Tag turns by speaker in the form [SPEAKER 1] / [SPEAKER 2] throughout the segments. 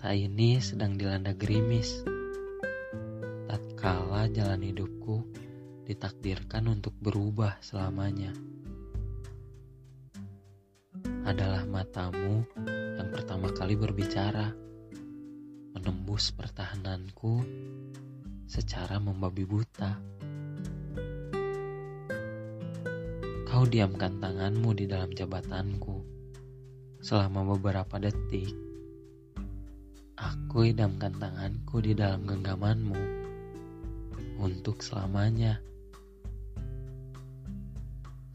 [SPEAKER 1] Masa ini sedang dilanda gerimis. Tatkala jalan hidupku ditakdirkan untuk berubah selamanya. Adalah matamu yang pertama kali berbicara, menembus pertahananku secara membabi buta. Kau diamkan tanganmu di dalam jabatanku selama beberapa detik. Aku idamkan tanganku di dalam genggamanmu untuk selamanya.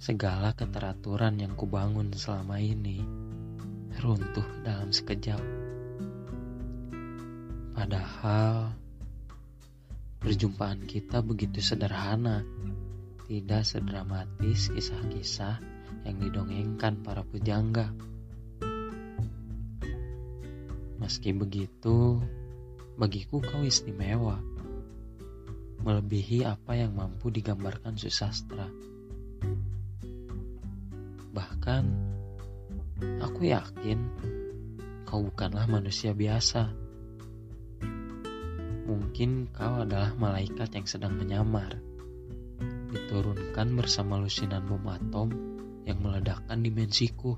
[SPEAKER 1] Segala keteraturan yang kubangun selama ini runtuh dalam sekejap. Padahal perjumpaan kita begitu sederhana tidak sedramatis kisah-kisah yang didongengkan para pujangga. Meski begitu, bagiku kau istimewa, melebihi apa yang mampu digambarkan susastra. Bahkan, aku yakin kau bukanlah manusia biasa. Mungkin kau adalah malaikat yang sedang menyamar diturunkan bersama lusinan bom atom yang meledakkan dimensiku.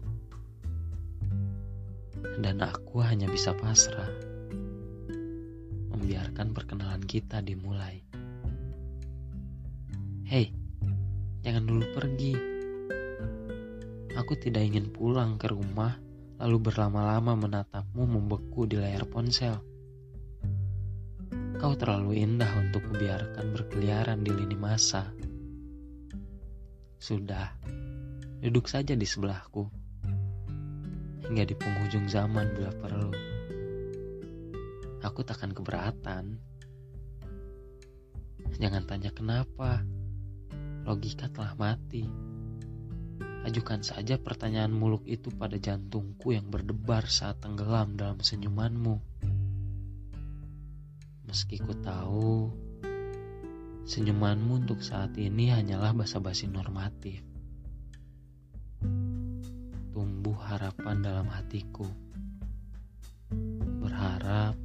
[SPEAKER 1] Dan aku hanya bisa pasrah, membiarkan perkenalan kita dimulai. Hei, jangan dulu pergi. Aku tidak ingin pulang ke rumah lalu berlama-lama menatapmu membeku di layar ponsel. Kau terlalu indah untuk membiarkan berkeliaran di lini masa. Sudah, duduk saja di sebelahku. Hingga di penghujung zaman bila perlu. Aku takkan keberatan. Jangan tanya kenapa. Logika telah mati. Ajukan saja pertanyaan muluk itu pada jantungku yang berdebar saat tenggelam dalam senyumanmu. Meski ku tahu Senyumanmu untuk saat ini hanyalah basa-basi normatif. Harapan dalam hatiku. Berharap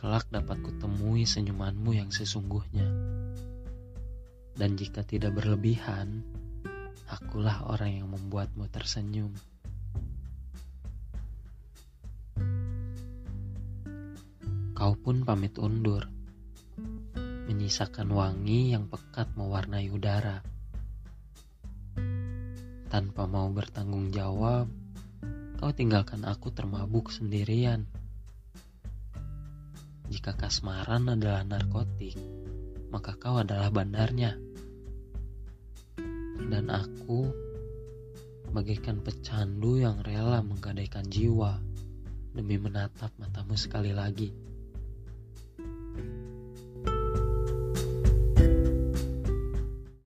[SPEAKER 1] kelak dapat kutemui senyumanmu yang sesungguhnya. Dan jika tidak berlebihan, akulah orang yang membuatmu tersenyum. Kau pun pamit undur menyisakan wangi yang pekat mewarnai udara. Tanpa mau bertanggung jawab, kau tinggalkan aku termabuk sendirian. Jika kasmaran adalah narkotik, maka kau adalah bandarnya. Dan aku bagaikan pecandu yang rela menggadaikan jiwa demi menatap matamu sekali lagi.